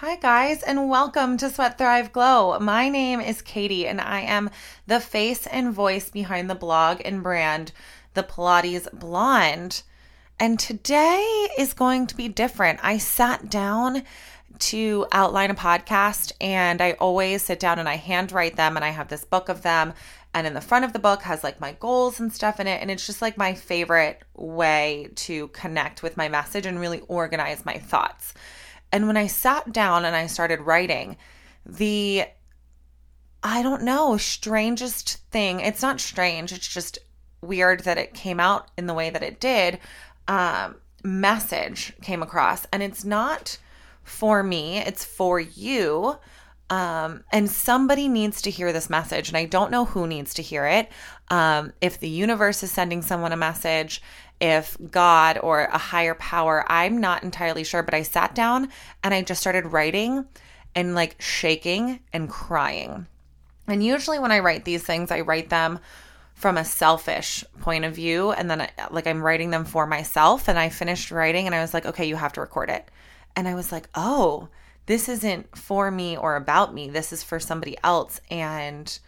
Hi, guys, and welcome to Sweat Thrive Glow. My name is Katie, and I am the face and voice behind the blog and brand, The Pilates Blonde. And today is going to be different. I sat down to outline a podcast, and I always sit down and I handwrite them, and I have this book of them. And in the front of the book has like my goals and stuff in it. And it's just like my favorite way to connect with my message and really organize my thoughts. And when I sat down and I started writing, the I don't know, strangest thing, it's not strange, it's just weird that it came out in the way that it did. Um, message came across, and it's not for me, it's for you. Um, and somebody needs to hear this message, and I don't know who needs to hear it. Um, if the universe is sending someone a message, if God or a higher power, I'm not entirely sure, but I sat down and I just started writing and like shaking and crying. And usually when I write these things, I write them from a selfish point of view and then like I'm writing them for myself and I finished writing and I was like, "Okay, you have to record it." And I was like, "Oh, this isn't for me or about me. This is for somebody else." And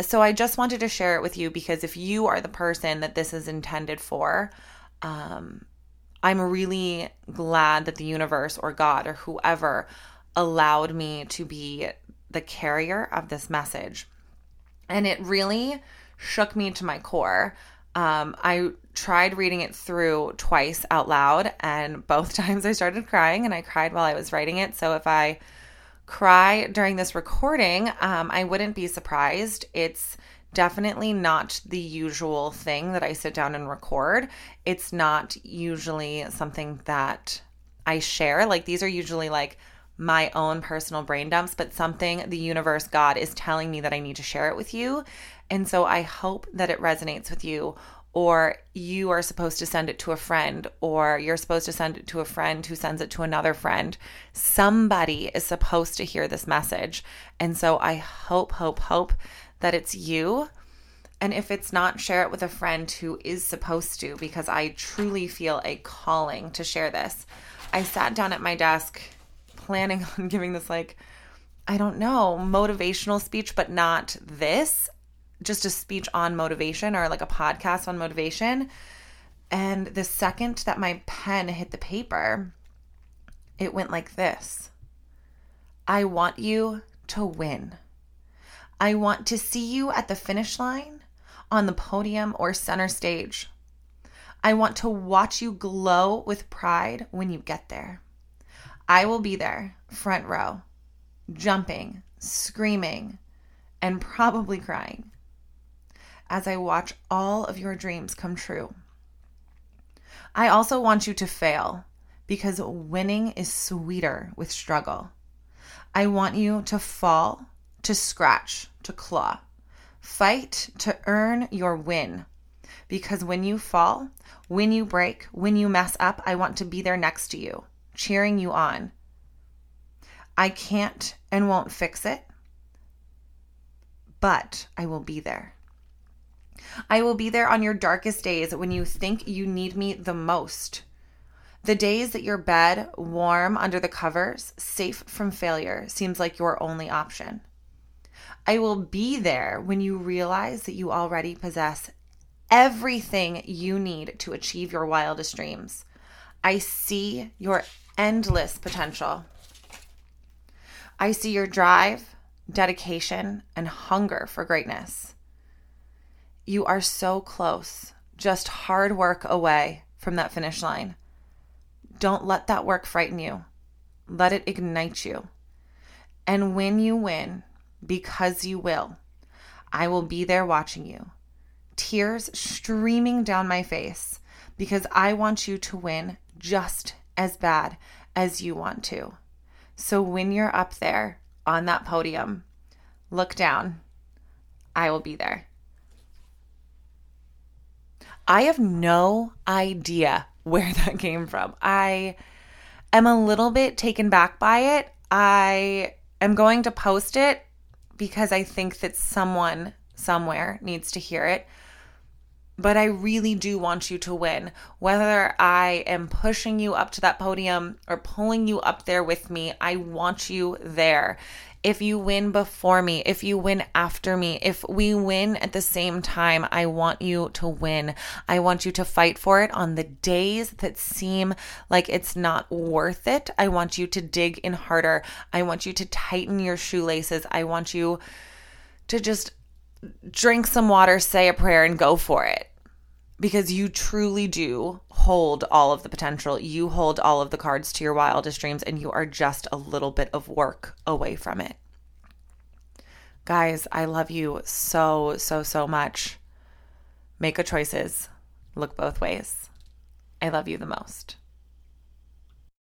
so I just wanted to share it with you because if you are the person that this is intended for, um, I'm really glad that the universe or God or whoever allowed me to be the carrier of this message. And it really shook me to my core. Um, I tried reading it through twice out loud, and both times I started crying, and I cried while I was writing it. So if I cry during this recording, um, I wouldn't be surprised. It's definitely not the usual thing that I sit down and record. It's not usually something that I share. Like these are usually like my own personal brain dumps, but something the universe, God, is telling me that I need to share it with you. And so I hope that it resonates with you or you are supposed to send it to a friend, or you're supposed to send it to a friend who sends it to another friend. Somebody is supposed to hear this message. And so I hope, hope, hope that it's you. And if it's not, share it with a friend who is supposed to, because I truly feel a calling to share this. I sat down at my desk planning on giving this, like, I don't know, motivational speech, but not this just a speech on motivation or like a podcast on motivation. And the second that my pen hit the paper, it went like this I want you to win. I want to see you at the finish line, on the podium, or center stage. I want to watch you glow with pride when you get there. I will be there, front row, jumping, screaming, and probably crying as I watch all of your dreams come true. I also want you to fail because winning is sweeter with struggle. I want you to fall, to scratch, to claw. Fight to earn your win. Because when you fall, when you break, when you mess up, I want to be there next to you, cheering you on. I can't and won't fix it, but I will be there. I will be there on your darkest days when you think you need me the most. The days that your bed, warm under the covers, safe from failure, seems like your only option. I will be there when you realize that you already possess everything you need to achieve your wildest dreams. I see your endless potential. I see your drive, dedication, and hunger for greatness. You are so close, just hard work away from that finish line. Don't let that work frighten you. Let it ignite you. And when you win, because you will, I will be there watching you. Tears streaming down my face because I want you to win just as bad as you want to. So when you're up there on that podium, look down. I will be there. I have no idea where that came from. I am a little bit taken back by it. I am going to post it because I think that someone somewhere needs to hear it. But I really do want you to win. Whether I am pushing you up to that podium or pulling you up there with me, I want you there. If you win before me, if you win after me, if we win at the same time, I want you to win. I want you to fight for it on the days that seem like it's not worth it. I want you to dig in harder. I want you to tighten your shoelaces. I want you to just drink some water, say a prayer, and go for it. Because you truly do hold all of the potential. You hold all of the cards to your wildest dreams, and you are just a little bit of work away from it. Guys, I love you so, so, so much. Make a choices, look both ways. I love you the most.